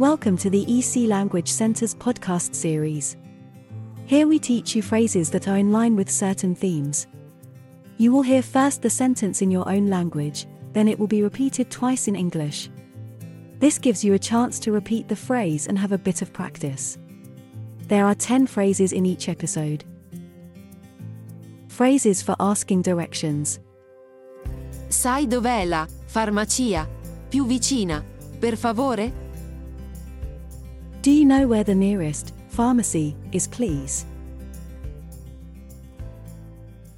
Welcome to the EC Language Center's podcast series. Here we teach you phrases that are in line with certain themes. You will hear first the sentence in your own language, then it will be repeated twice in English. This gives you a chance to repeat the phrase and have a bit of practice. There are 10 phrases in each episode. Phrases for asking directions. Sai dov'è la farmacia più vicina? Per favore? Do you know where the nearest pharmacy is, please?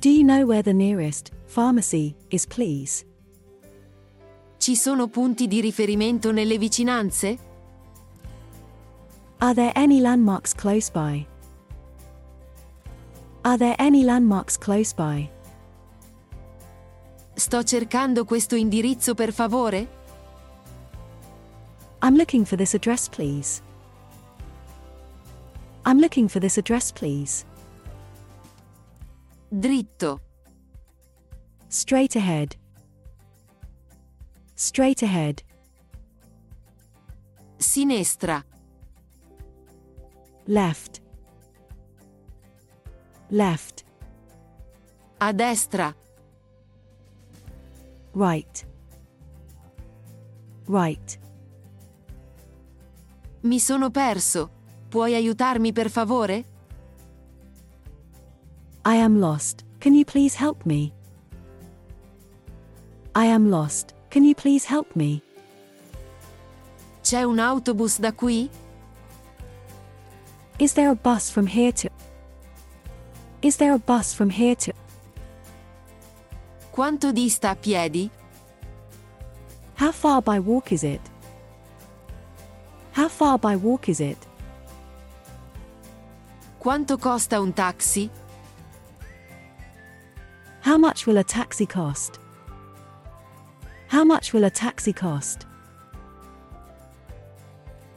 Do you know where the nearest pharmacy is, please? Ci sono punti di riferimento nelle vicinanze? Are there any landmarks close by? Are there any landmarks close by? Sto cercando questo indirizzo per favore? I'm looking for this address, please. I'm looking for this address, please. Dritto. Straight ahead. Straight ahead. Sinestra. Left. Left. A destra. Right. Right. Mi sono perso. Puoi aiutarmi per favore? I am lost. Can you please help me? I am lost. Can you please help me? C'è un autobus da qui? Is there a bus from here to? Is there a bus from here to? Quanto dista a piedi? How far by walk is it? How far by walk is it? Quanto costa un taxi? How much will a taxi cost? How much will a taxi cost?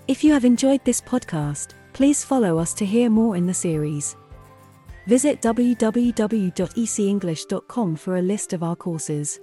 If you have enjoyed this podcast, please follow us to hear more in the series. Visit www.ecenglish.com for a list of our courses.